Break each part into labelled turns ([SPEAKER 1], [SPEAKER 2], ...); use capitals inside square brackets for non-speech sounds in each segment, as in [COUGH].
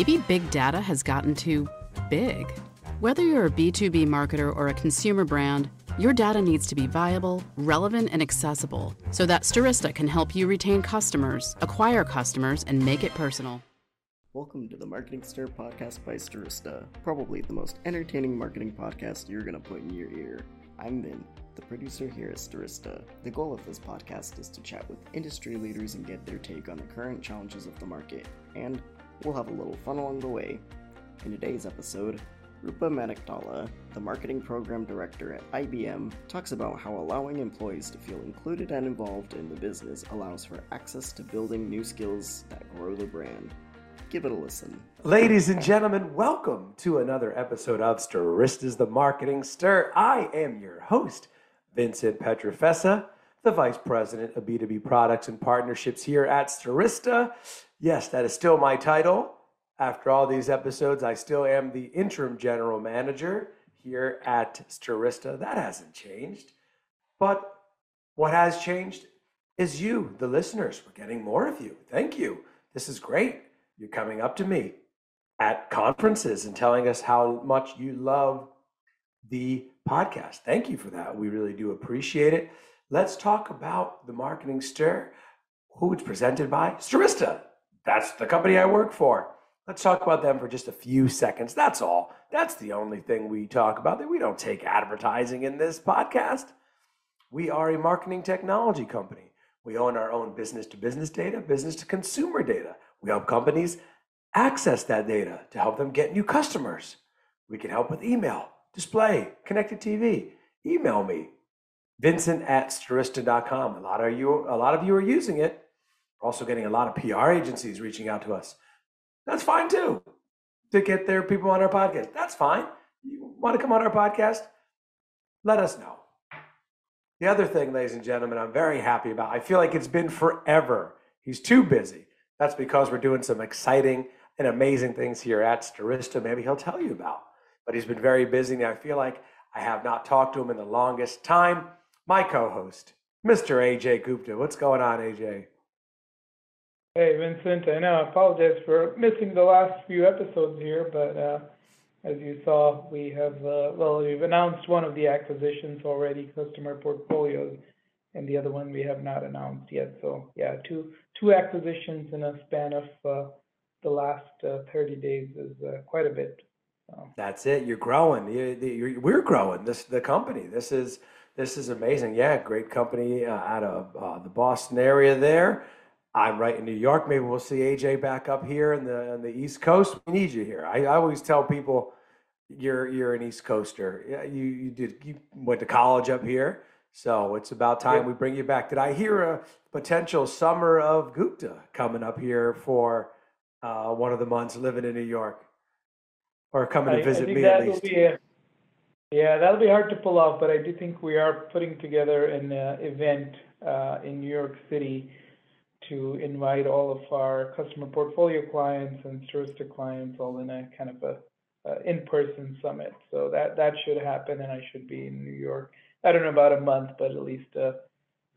[SPEAKER 1] Maybe big data has gotten too big. Whether you're a B2B marketer or a consumer brand, your data needs to be viable, relevant, and accessible so that Stirista can help you retain customers, acquire customers, and make it personal.
[SPEAKER 2] Welcome to the Marketing Stir podcast by Stirista, probably the most entertaining marketing podcast you're going to put in your ear. I'm Vin, the producer here at Stirista. The goal of this podcast is to chat with industry leaders and get their take on the current challenges of the market, and we'll have a little fun along the way. In today's episode, Roopa Maniktala, the marketing program director at IBM, talks about how allowing employees to feel included and involved in the business allows for access to building new skills that grow the brand. Give it a listen.
[SPEAKER 3] Ladies and gentlemen, welcome to another episode of Stirista's the Marketing Stir. I am your host, Vincent Pietrafesa, the Vice President of B2B Products and Partnerships here at Stirista. Yes, that is still my title. After all these episodes, I still am the interim general manager here at Stirista. That hasn't changed. But what has changed is you, the listeners. We're getting more of you. Thank you. This is great. You're coming up to me at conferences and telling us how much you love the podcast. Thank you for that. We really do appreciate it. Let's talk about the marketing stir, who it's presented by Stirista. That's the company I work for. Let's talk about them for just a few seconds. That's all. That's the only thing we talk about. We don't take advertising in this podcast. We are a marketing technology company. We own our own business to business data, business to consumer data. We help companies access that data to help them get new customers. We can help with email, display, connected TV. Email me, Vincent at Stirista.com. A lot of you, a lot of you are using it. We're also getting a lot of PR agencies reaching out to us. That's fine too. To get their people on our podcast. That's fine. You want to come on our podcast? Let us know. The other thing, ladies and gentlemen, I'm very happy about. I feel like it's been forever. He's too busy. That's because we're doing some exciting and amazing things here at Stirista. Maybe he'll tell you about. But he's been very busy. And I feel like I have not talked to him in the longest time. My co-host, Mr. AJ Gupta. What's going on, AJ?
[SPEAKER 4] Hey, Vincent. I know I apologize for missing the last few episodes here, but uh, as you saw, we have, uh, well, we've announced one of the acquisitions already, customer portfolios, and the other one we have not announced yet. So yeah, two two acquisitions in a span of uh, the last uh, 30 days is uh, quite a bit.
[SPEAKER 3] So. That's it. You're growing. You, you're, we're growing. This the company. This is this is amazing. Yeah, great company uh, out of the Boston area there. I'm right in New York. Maybe we'll see AJ back up here in the on the East Coast. We need you here. I, I always tell people you're you're an East Coaster. Yeah, you you did you went to college up here, so it's about time we bring you back. Did I hear a potential summer of Gupta coming up here for uh, one of the months living in New York, or coming to visit me at least?
[SPEAKER 4] A, yeah, that'll be hard to pull off, but I do think we are putting together an uh, event uh, in New York City to invite all of our customer portfolio clients and Stirista clients all in a kind of a, a in-person summit. So that that should happen, and I should be in New York. I don't know about a month, but at least a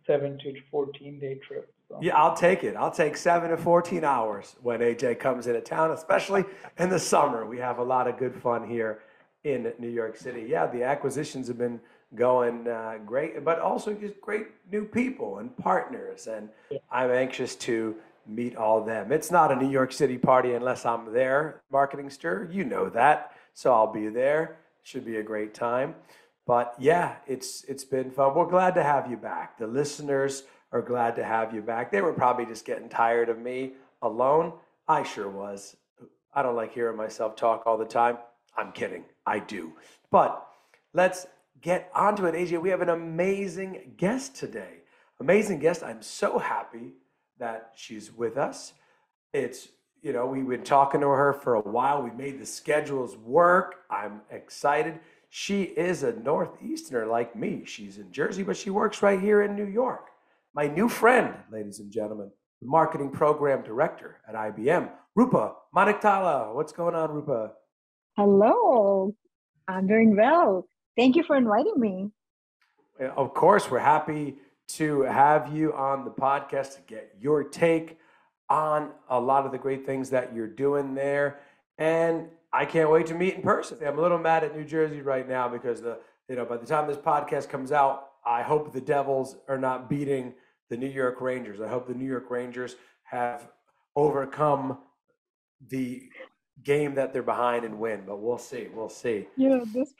[SPEAKER 4] seven to fourteen day trip.
[SPEAKER 3] So. Yeah, I'll take it. I'll take seven to fourteen hours when AJ comes into town, especially in the summer. We have a lot of good fun here in New York City. Yeah, the acquisitions have been going uh, great, but also just great new people and partners. And yeah. I'm anxious to meet all of them. It's not a New York City party unless I'm there, Marketing Stir. You know that. So I'll be there. Should be a great time. But yeah, it's it's been fun. We're glad to have you back. The listeners are glad to have you back. They were probably just getting tired of me alone. I sure was. I don't like hearing myself talk all the time. I'm kidding. I do. But let's get onto it, AJ. We have an amazing guest today. Amazing guest. I'm so happy that she's with us. It's, you know, we've been talking to her for a while. We made the schedules work. I'm excited. She is a Northeasterner like me. She's in Jersey, but she works right here in New York. My new friend, ladies and gentlemen, the marketing program director at IBM, Roopa Maniktala. What's going on, Roopa?
[SPEAKER 5] Hello. I'm doing well. Thank you for inviting me.
[SPEAKER 3] Uh, of course, we're happy to have you on the podcast to get your take on a lot of the great things that you're doing there. and I can't wait to meet in person. I'm a little mad at New Jersey right now because the you know by the time this podcast comes out, I hope the Devils are not beating the New York Rangers. I hope the New York Rangers have overcome the game that they're behind and win. But we'll see. We'll see.
[SPEAKER 5] Know, this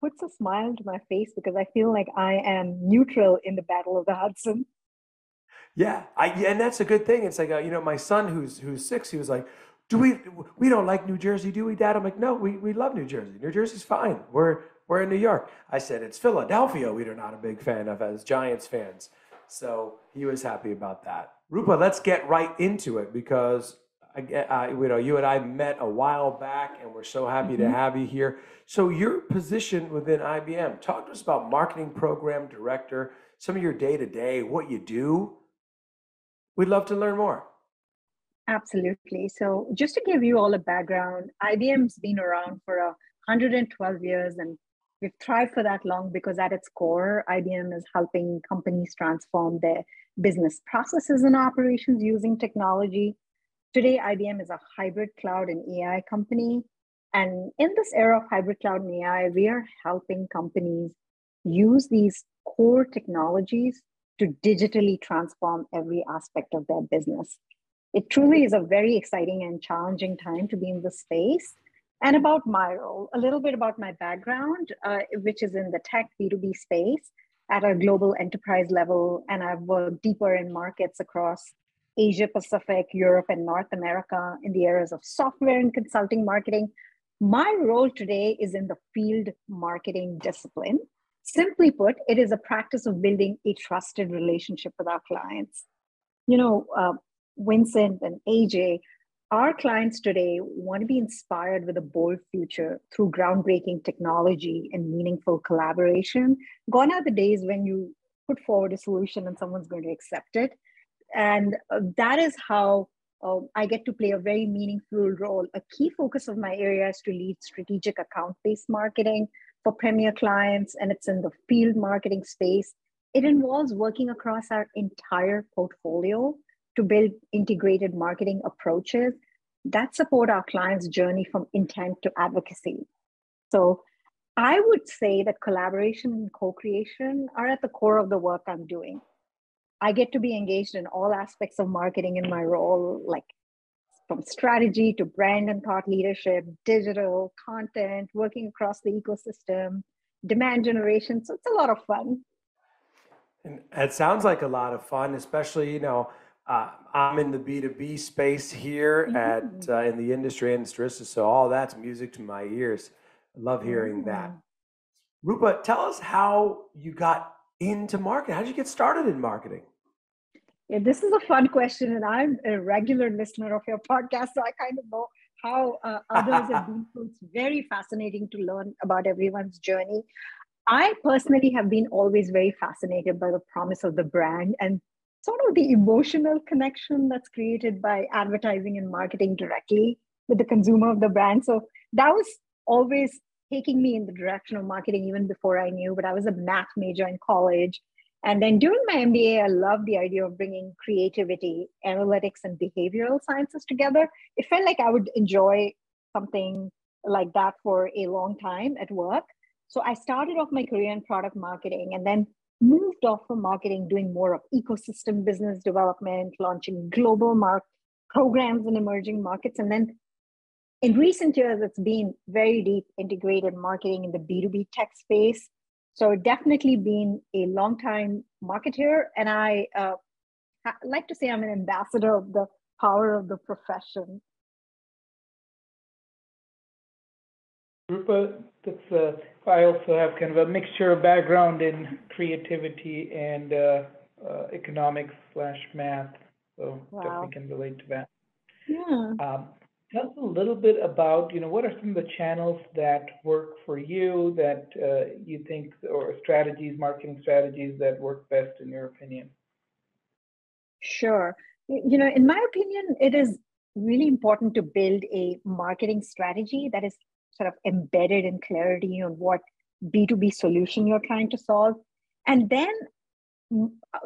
[SPEAKER 5] puts a smile to my face because I feel like I am neutral in the Battle of the Hudson.
[SPEAKER 3] Yeah, I and that's a good thing. It's like uh, you know, my son who's who's six, he was like, "Do we we don't like New Jersey, do we, Dad?" I'm like, "No, we we love New Jersey. New Jersey's fine. We're we're in New York." I said, "It's Philadelphia. We're not a big fan of as Giants fans." So he was happy about that. Roopa, let's get right into it because I, I, you know you and I met a while back, and we're so happy mm-hmm. to have you here. So your position within IBM, talk to us about marketing program director, some of your day to day, what you do. We'd love to learn more.
[SPEAKER 5] Absolutely. So just to give you all a background, IBM's been around for a 112 years and we've thrived for that long because at its core, IBM is helping companies transform their business processes and operations using technology. Today, IBM is a hybrid cloud and AI company. And in this era of hybrid cloud and AI, we are helping companies use these core technologies to digitally transform every aspect of their business. It truly is a very exciting and challenging time to be in this space and about my role, a little bit about my background, uh, which is in the tech B2B space at a global enterprise level. And I've worked deeper in markets across Asia Pacific, Europe, and North America in the areas of software and consulting marketing. My role today is in the field marketing discipline. Simply put, it is a practice of building a trusted relationship with our clients. You know, uh, Vincent and AJ, our clients today want to be inspired with a bold future through groundbreaking technology and meaningful collaboration. Gone are the days when you put forward a solution and someone's going to accept it. And uh, that is how uh, I get to play a very meaningful role. A key focus of my area is to lead strategic account based marketing for premier clients, and it's in the field marketing space. It involves working across our entire portfolio to build integrated marketing approaches that support our clients' journey from intent to advocacy. So I would say that collaboration and co-creation are at the core of the work I'm doing. I get to be engaged in all aspects of marketing in my role, like from strategy to brand and thought leadership, digital content, working across the ecosystem, demand generation. So it's a lot of fun.
[SPEAKER 3] And it sounds like a lot of fun, especially, you know, uh, I'm in the B2B space here mm-hmm. at uh, in the industry and Stirista, so all that's music to my ears. I love hearing mm-hmm. that. Roopa, tell us how you got into marketing. How did you get started in marketing?
[SPEAKER 5] Yeah, this is a fun question, and I'm a regular listener of your podcast, so I kind of know how uh, others have been through. It's very fascinating to learn about everyone's journey. I personally have been always very fascinated by the promise of the brand and sort of the emotional connection that's created by advertising and marketing directly with the consumer of the brand. So that was always taking me in the direction of marketing even before I knew, but I was a math major in college. And then during my MBA, I loved the idea of bringing creativity, analytics, and behavioral sciences together. It felt like I would enjoy something like that for a long time at work. So I started off my career in product marketing and then moved off from marketing, doing more of ecosystem business development, launching global mark programs in emerging markets. And then in recent years, it's been very deep integrated marketing in the B2B tech space. So definitely been a long time marketer. And I uh, like to say I'm an ambassador of the power of the profession.
[SPEAKER 4] Roopa, that's uh, I also have kind of a mixture of background in creativity and uh, uh, economics slash math, so wow. definitely can relate to that.
[SPEAKER 5] Yeah.
[SPEAKER 4] Um, tell us a little bit about you know what are some of the channels that work for you that uh, you think or strategies, marketing strategies that work best in your opinion.
[SPEAKER 5] Sure. You know, in my opinion, it is really important to build a marketing strategy that is sort of embedded in clarity on what B2B solution you're trying to solve. And then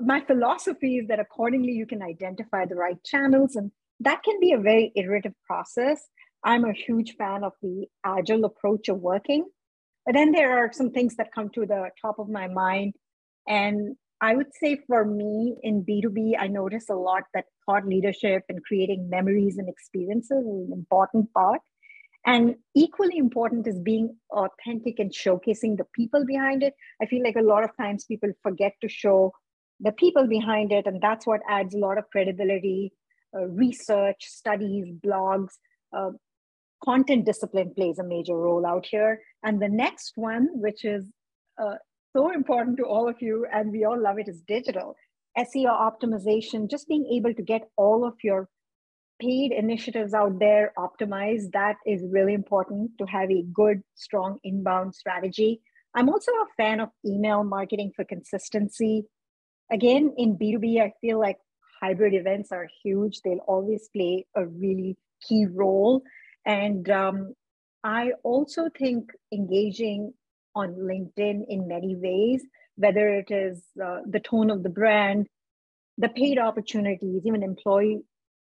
[SPEAKER 5] my philosophy is that accordingly you can identify the right channels and that can be a very iterative process I'm a huge fan of the agile approach of working. But then there are some things that come to the top of my mind. And I would say for me in B2B, I notice a lot that thought leadership and creating memories and experiences is an important part. And equally important is being authentic and showcasing the people behind it. I feel like a lot of times people forget to show the people behind it, and that's what adds a lot of credibility. Uh, research, studies, blogs, uh, content discipline plays a major role out here. And the next one, which is uh, so important to all of you, and we all love it, is digital. SEO optimization, just being able to get all of your paid initiatives out there optimized, that is really important to have a good, strong inbound strategy. I'm also a fan of email marketing for consistency. Again, in B2B, I feel like hybrid events are huge. They'll always play a really key role. And um, I also think engaging on LinkedIn in many ways, whether it is uh, the tone of the brand, the paid opportunities, even employee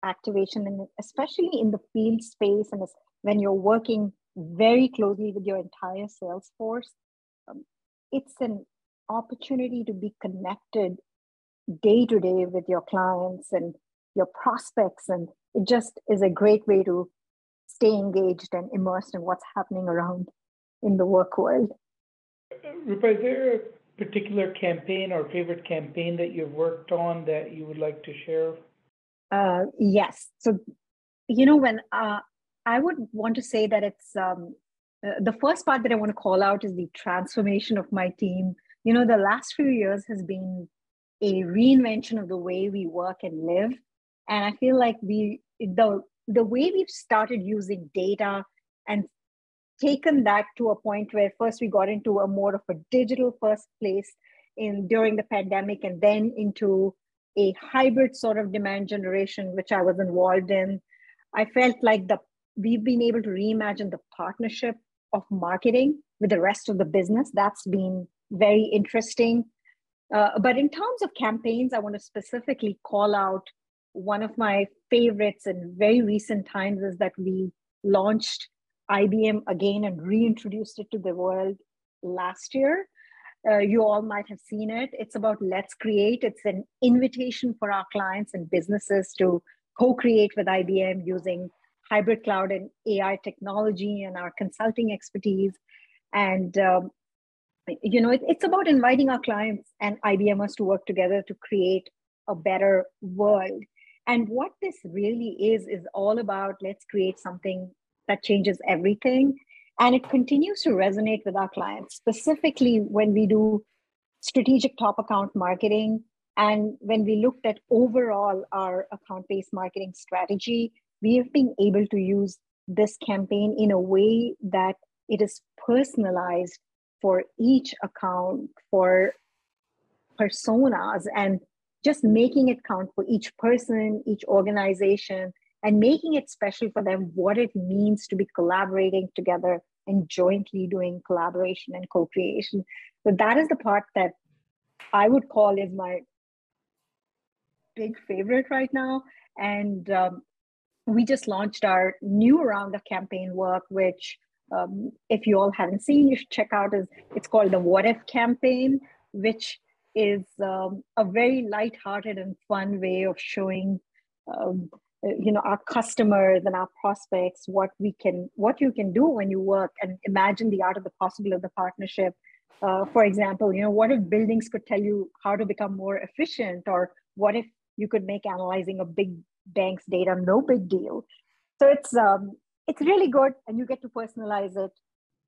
[SPEAKER 5] activation, and especially in the field space, and when you're working very closely with your entire sales force, um, it's an opportunity to be connected day to day with your clients and your prospects. And it just is a great way to stay engaged and immersed in what's happening around in the work world.
[SPEAKER 4] Roopa, is there a particular campaign or favorite campaign that you've worked on that you would like to share?
[SPEAKER 5] Uh, yes. So, you know, when uh, I would want to say that it's um, uh, the first part that I want to call out is the transformation of my team. You know, the last few years has been a reinvention of the way we work and live. And I feel like we, the, the way we've started using data and taken that to a point where first we got into a more of a digital first place in during the pandemic and then into a hybrid sort of demand generation which i was involved in. I felt like the we've been able to reimagine the partnership of marketing with the rest of the business. That's been very interesting uh, but in terms of campaigns i want to specifically call out one of my favorites in very recent times is that we launched IBM again and reintroduced it to the world last year. Uh, you all might have seen it. It's about Let's Create. It's an invitation for our clients and businesses to co create with IBM using hybrid cloud and AI technology and our consulting expertise. And um, you know, it, it's about inviting our clients and IBMers to work together to create a better world. And what this really is, is all about let's create something that changes everything. And it continues to resonate with our clients, specifically when we do strategic top account marketing. And when we looked at overall our account based marketing strategy, we have been able to use this campaign in a way that it is personalized for each account, for personas, and just making it count for each person, each organization, and making it special for them what it means to be collaborating together and jointly doing collaboration and co-creation. So that is the part that i would call is my big favorite right now. And um, we just launched our new round of campaign work which um, if you all haven't seen you should check out is it's called the what if campaign which is um, a very light-hearted and fun way of showing um, you know our customers and our prospects what we can what you can do when you work and imagine the art of the possible of the partnership. Uh, for example you know what if buildings could tell you how to become more efficient or what if you could make analyzing a big bank's data no big deal? So it's um, it's really good and you get to personalize it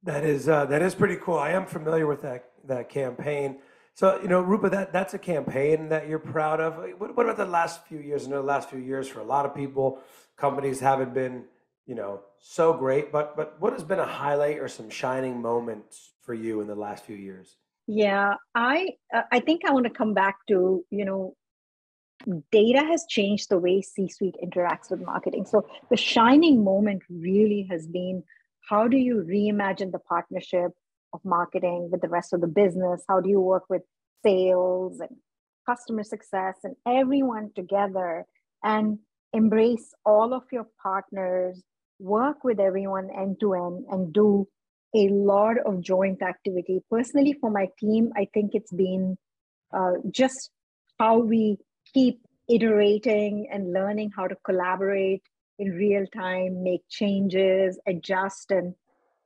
[SPEAKER 3] that is uh, that is pretty cool i am familiar with that that campaign so, you know, Roopa, that, that's a campaign that you're proud of. What, what about the last few years? I know the last few years for a lot of people, companies haven't been, you know, so great. But but what has been a highlight or some shining moments for you in the last few years?
[SPEAKER 5] Yeah, I uh, I think I want to come back to you know, data has changed the way C-suite interacts with marketing. So the shining moment really has been how do you reimagine the partnership of marketing with the rest of the business? How do you work with sales and customer success and everyone together and embrace all of your partners work with everyone end to end and do a lot of joint activity. Personally, for my team, I think it's been uh, just how we keep iterating and learning how to collaborate in real time, make changes, adjust, and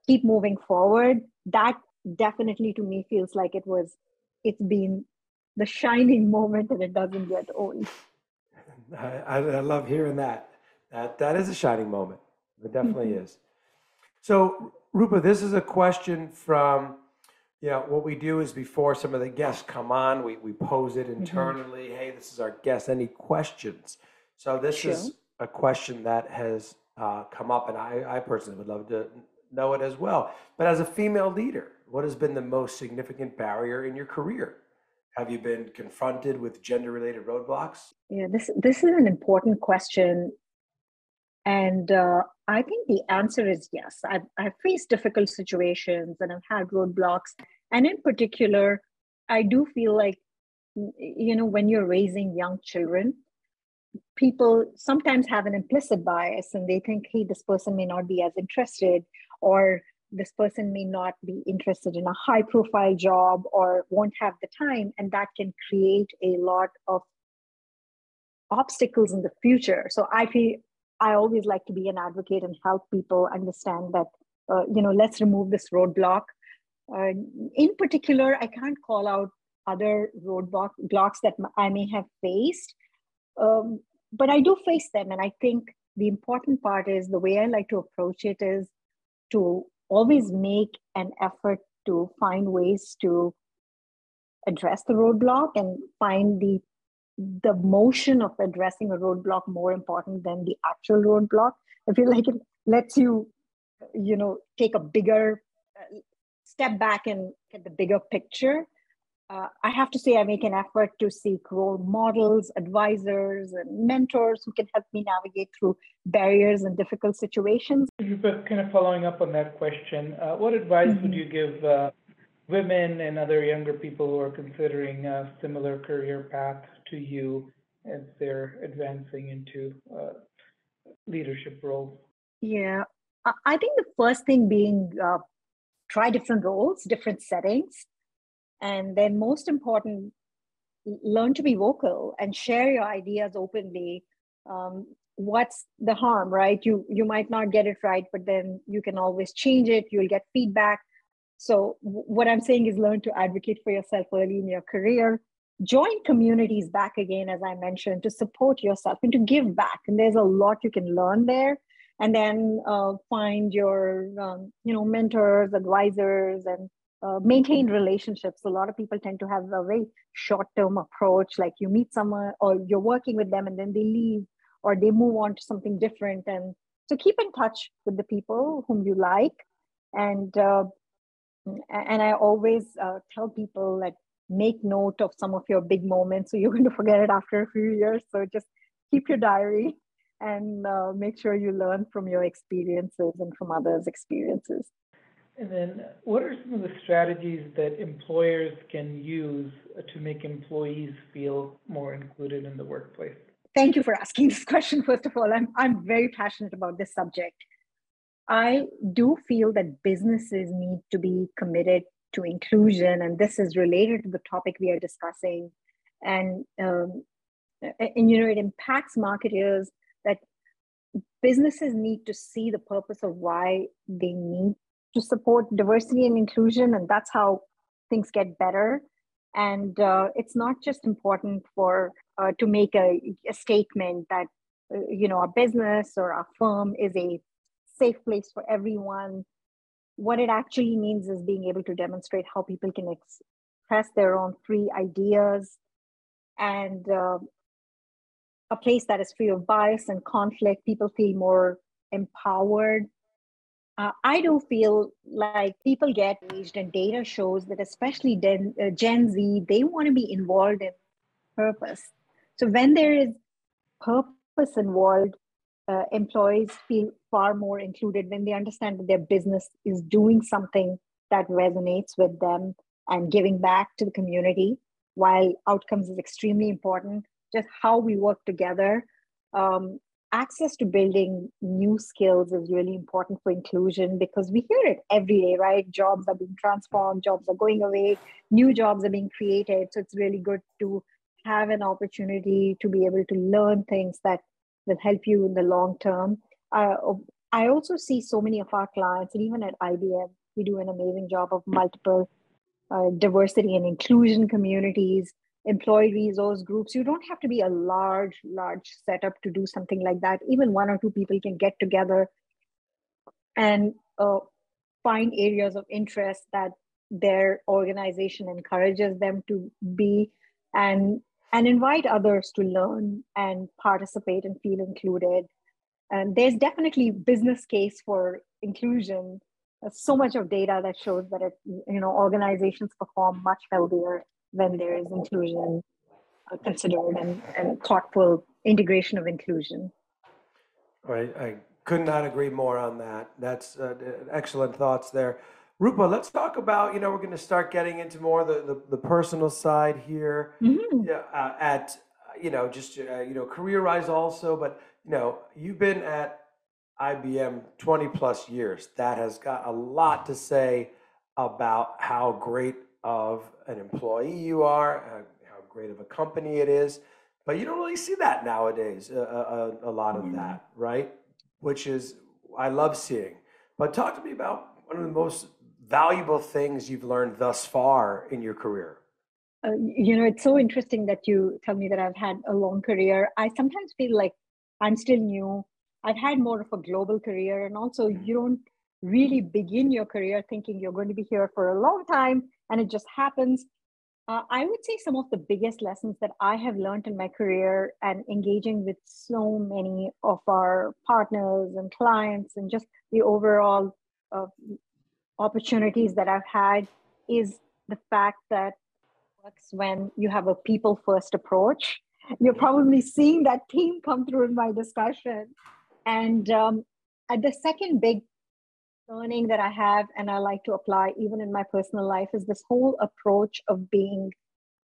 [SPEAKER 5] keep moving forward. That definitely to me feels like it was, it's been the shining [LAUGHS] moment and it doesn't get old.
[SPEAKER 3] I, I love hearing that. That that is a shining moment. It definitely mm-hmm. is. So, Roopa, this is a question from, yeah, what we do is before some of the guests come on, we, we pose it mm-hmm. internally. Mm-hmm. Hey, this is our guest. Any questions? So, this sure. is a question that has uh, come up, and I, I personally would love to know it as well. But as a female leader, what has been the most significant barrier in your career? Have you been confronted with gender related roadblocks?
[SPEAKER 5] Yeah, this, this is an important question. And uh, I think the answer is yes. I've, I've faced difficult situations and I've had roadblocks. And in particular, I do feel like, you know, when you're raising young children, people sometimes have an implicit bias and they think, hey, this person may not be as interested, or this person may not be interested in a high profile job or won't have the time. And that can create a lot of obstacles in the future. So I feel I always like to be an advocate and help people understand that, uh, you know, let's remove this roadblock. Uh, in particular, I can't call out other roadblock blocks that I may have faced, um, but I do face them. And I think the important part is the way I like to approach it is to always make an effort to find ways to address the roadblock and find the the motion of addressing a roadblock more important than the actual roadblock i feel like it lets you you know take a bigger uh, step back and get the bigger picture uh, I have to say, I make an effort to seek role models, advisors, and mentors who can help me navigate through barriers and difficult situations.
[SPEAKER 4] Kind of following up on that question, uh, what advice mm-hmm. would you give uh, women and other younger people who are considering a similar career path to you as they're advancing into leadership roles?
[SPEAKER 5] Yeah, I think the first thing being uh, try different roles, different settings and then most important learn to be vocal and share your ideas openly. Um, what's the harm right? You you might not get it right but then you can always change it. You'll get feedback. So w- what i'm saying is learn to advocate for yourself early in your career join communities back again as i mentioned to support yourself and to give back and there's a lot you can learn there and then uh, find your um, you know mentors advisors and uh, maintain relationships. A lot of people tend to have a very short term approach, like you meet someone or you're working with them and then they leave or they move on to something different. And so keep in touch with the people whom you like. And uh, and I always uh, tell people that make note of some of your big moments, so you're going [LAUGHS] to forget it after a few years. So just keep your diary and uh, make sure you learn from your experiences and from others' experiences.
[SPEAKER 4] And then what are some of the strategies that employers can use to make employees feel more included in the workplace?
[SPEAKER 5] Thank you for asking this question. First of all, I'm, I'm very passionate about this subject. I do feel that businesses need to be committed to inclusion, and this is related to the topic we are discussing. And, um, and you know, it impacts marketers that businesses need to see the purpose of why they need to support diversity and inclusion, and that's how things get better. And uh, it's not just important for uh, to make a, a statement that uh, you know a business or a firm is a safe place for everyone. What it actually means is being able to demonstrate how people can express their own free ideas and uh, a place that is free of bias and conflict. People feel more empowered uh, I do feel like people get engaged, and data shows that especially Gen, uh, Gen Z, they want to be involved in purpose. So when there is purpose involved, uh, employees feel far more included when they understand that their business is doing something that resonates with them and giving back to the community. While outcomes is extremely important, just how we work together um, access to building new skills is really important for inclusion because we hear it every day, right? Jobs are being transformed, jobs are going away, new jobs are being created. So it's really good to have an opportunity to be able to learn things that will help you in the long term. Uh, I also see so many of our clients, and even at IBM, we do an amazing job of multiple uh, diversity and inclusion communities employee resource groups. You don't have to be a large, large setup to do something like that. Even one or two people can get together and uh, find areas of interest that their organization encourages them to be and and invite others to learn and participate and feel included and there's definitely business case for inclusion there's so much of data that shows that it you know organizations perform much healthier when there is inclusion considered and, and thoughtful integration of inclusion.
[SPEAKER 3] Right, I could not agree more on that. That's uh, excellent thoughts there. Roopa, let's talk about, you know, we're going to start getting into more the, the, the personal side here mm-hmm. uh, at, you know, just, uh, you know, career-wise also, but, you know, you've been at IBM 20 plus years. That has got a lot to say about how great of an employee you are, uh, how great of a company it is. But you don't really see that nowadays, a, uh, a, uh, a lot of that, right? Which is, I love seeing. But talk to me about one of the most valuable things you've learned thus far in your career.
[SPEAKER 5] Uh, you know, it's so interesting that you tell me that I've had a long career. I sometimes feel like I'm still new. I've had more of a global career, and also mm-hmm. you don't really begin your career thinking you're going to be here for a long time and it just happens. Uh, I would say some of the biggest lessons that I have learned in my career and engaging with so many of our partners and clients and just the overall uh, opportunities that I've had is the fact that works when you have a people first approach. You're probably seeing that theme come through in my discussion. And um, the second big learning that I have and I like to apply even in my personal life is this whole approach of being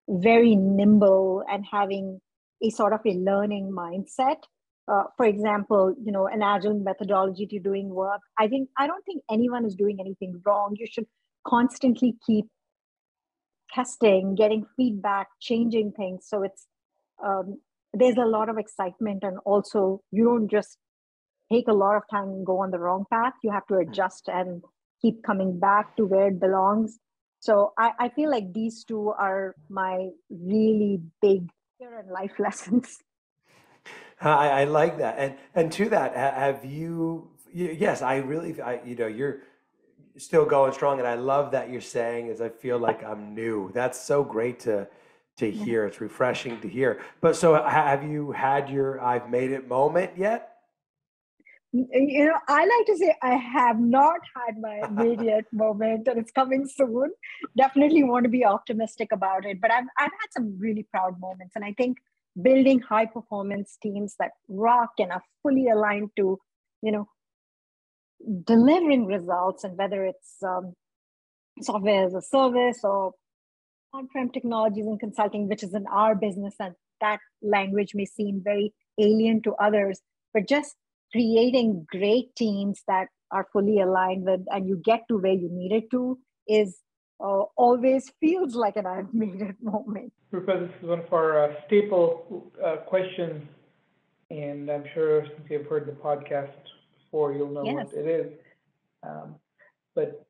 [SPEAKER 5] very nimble and having a sort of a learning mindset. Uh, for example, you know, an agile methodology to doing work. I think I don't think anyone is doing anything wrong. You should constantly keep testing, getting feedback, changing things. So it's um, there's a lot of excitement, and also you don't just take a lot of time and go on the wrong path. You have to adjust and keep coming back to where it belongs. So I, I feel like these two are my really big and life [LAUGHS] lessons.
[SPEAKER 3] I, I like that, and and to that, have you? Yes, I really, I you know, you're still going strong, and I love that you're saying is I feel like I'm new. That's so great to to hear. It's refreshing to hear. But so, have you had your I've made it moment yet?
[SPEAKER 5] you know, I like to say I have not had my immediate [LAUGHS] moment and it's coming soon. Definitely want to be optimistic about it. But I've, I've had some really proud moments. And I think building high performance teams that rock and are fully aligned to, you know, delivering results. And whether it's um, software as a service or on-prem technologies and consulting, which is in our business, and that language may seem very alien to others, but just creating great teams that are fully aligned with and you get to where you need it to is uh, always feels like an I've made it moment.
[SPEAKER 4] Roopa, this is one of our uh, staple uh, questions, and I'm sure since you've heard the podcast before, you'll know yes. what it is. Um, but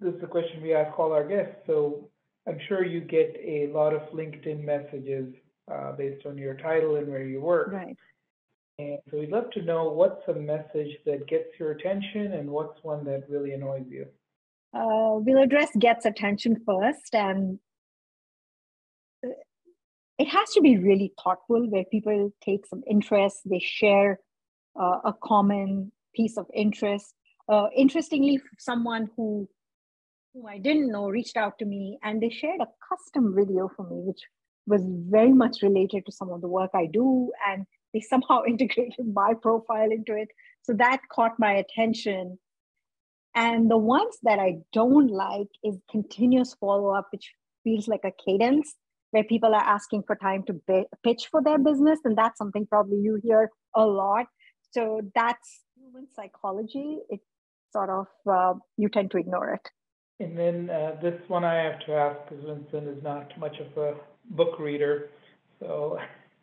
[SPEAKER 4] this is a question we ask all our guests. So I'm sure you get a lot of LinkedIn messages uh, based on your title and where you work.
[SPEAKER 5] Right.
[SPEAKER 4] And so we'd love to know what's a message that gets your attention and what's one that really annoys you.
[SPEAKER 5] Uh, we'll address gets attention first, and it has to be really thoughtful where people take some interest, they share uh, a common piece of interest. Uh, interestingly, someone who who I didn't know reached out to me and they shared a custom video for me, which was very much related to some of the work I do. And they somehow [LAUGHS] integrated my profile into it. So that caught my attention. And the ones that I don't like is continuous follow up, which feels like a cadence where people are asking for time to pitch for their business. And that's something probably you hear a lot. So that's human psychology. It sort of, uh, you tend to ignore it.
[SPEAKER 4] And then uh, this one I have to ask because Vincent is not much of a book reader. So,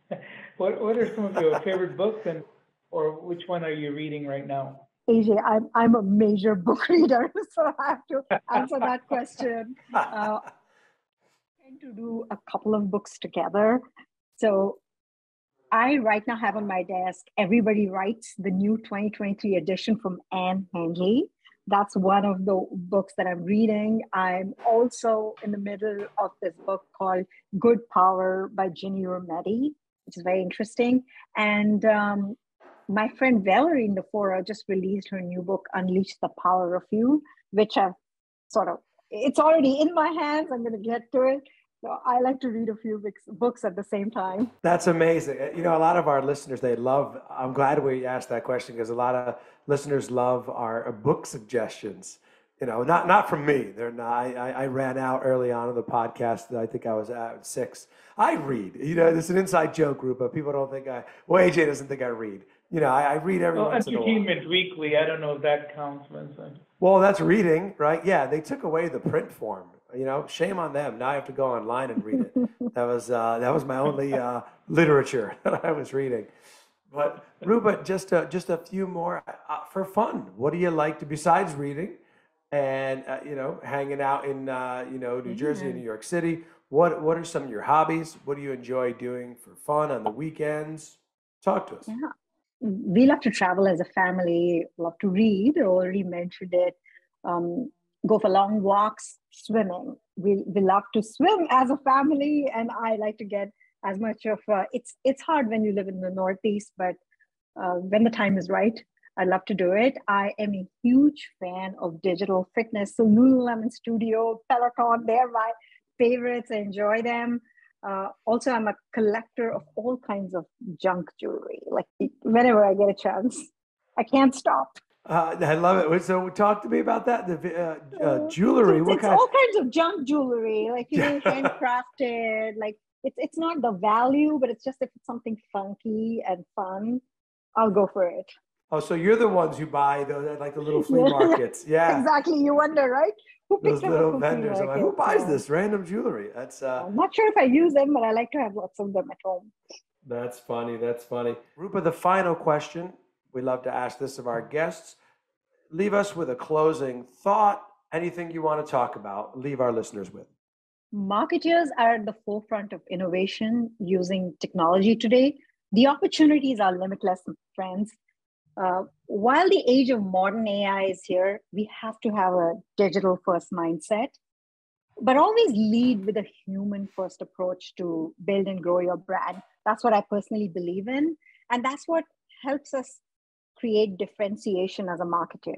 [SPEAKER 4] [LAUGHS] what what are some of your favorite books, and or which one are you reading right now?
[SPEAKER 5] AJ, I'm I'm a major [LAUGHS] book reader, [LAUGHS] so I have to answer that question. [LAUGHS] Uh, I tend to do a couple of books together. So I right now have on my desk Everybody Writes, the new 2023 edition from Ann Handley. That's one of the books that I'm reading. I'm also in the middle of this book called Good Power by Ginny Rometty, which is very interesting. And um, my friend Valerie in the fora just released her new book, Unleash the Power of You, which I've sort of, it's already in my hands. I'm going to get to it. So I like to read a few books at the same time.
[SPEAKER 3] That's amazing. You know, a lot of our listeners, they love, I'm glad we asked that question because a lot of listeners love our uh, book suggestions. You know, not not from me. They're not. I, I ran out early on in the podcast. I think I was at six. I read. You know, it's an inside joke, Roopa, but people don't think I. Well, AJ doesn't think I read. You know, I, I read every well, once in a while.
[SPEAKER 4] Entertainment Weekly. I don't know if that counts, Vincent.
[SPEAKER 3] Well, that's reading, right? Yeah, they took away the print form. You know, shame on them. Now I have to go online and read it. [LAUGHS] that was uh, that was my only uh, literature [LAUGHS] that I was reading. But Roopa, just a, just a few more uh, for fun. What do you like to besides reading, and uh, you know, hanging out in uh, you know New Jersey and New York City? What what are some of your hobbies? What do you enjoy doing for fun on the weekends? Talk to us.
[SPEAKER 5] Yeah, we love to travel as a family. Love to read. Already mentioned it. Um, go for long walks, swimming. We, we love to swim as a family, and I like to get as much of uh, it's it's hard when you live in the Northeast, but uh, when the time is right, I love to do it. I am a huge fan of digital fitness, so Lululemon Studio, Peloton, they're my favorites. I enjoy them. Uh, also, I'm a collector of all kinds of junk jewelry. Like whenever I get a chance, I can't stop.
[SPEAKER 3] Uh, I love it. So talk to me about that. The uh, uh, jewelry.
[SPEAKER 5] It's,
[SPEAKER 3] what
[SPEAKER 5] it's
[SPEAKER 3] kind?
[SPEAKER 5] all kinds of junk jewelry, like you know, [LAUGHS] handcrafted. Like it's it's not the value, but it's just if it's something funky and fun, I'll go for it.
[SPEAKER 3] Oh, so you're the ones who buy the like the little flea [LAUGHS] markets? Yeah,
[SPEAKER 5] exactly. You wonder, right?
[SPEAKER 3] Who Those little vendors. Like, who buys this random jewelry? That's. Uh,
[SPEAKER 5] I'm not sure if I use them, but I like to have lots of them at home.
[SPEAKER 3] That's funny. That's funny. Roopa, the final question we love to ask this of our guests. Leave us with a closing thought, anything you want to talk about, leave our listeners with.
[SPEAKER 5] Marketers are at the forefront of innovation using technology today. The opportunities are limitless, friends. Uh, while the age of modern AI is here, we have to have a digital first mindset, but always lead with a human first approach to build and grow your brand. That's what I personally believe in. And that's what helps us create differentiation as a marketer.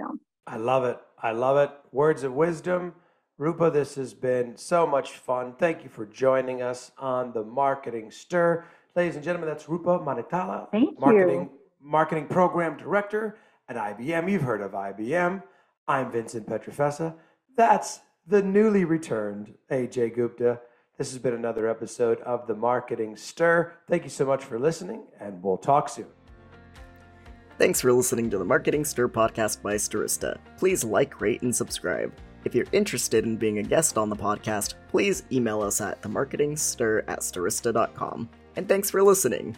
[SPEAKER 3] I love it. I love it. Words of wisdom. Roopa, this has been so much fun. Thank you for joining us on the Marketing Stir. Ladies and gentlemen, that's Roopa Maniktala,
[SPEAKER 5] Thank
[SPEAKER 3] marketing,
[SPEAKER 5] you.
[SPEAKER 3] marketing program director at IBM. You've heard of IBM. I'm Vincent Pietrafesa. That's the newly returned AJ Gupta. This has been another episode of the Marketing Stir. Thank you so much for listening, and we'll talk soon.
[SPEAKER 2] Thanks for listening to the Marketing Stir podcast by Stirista. Please like, rate, and subscribe. If you're interested in being a guest on the podcast, please email us at themarketingstir at stirista.com. And thanks for listening.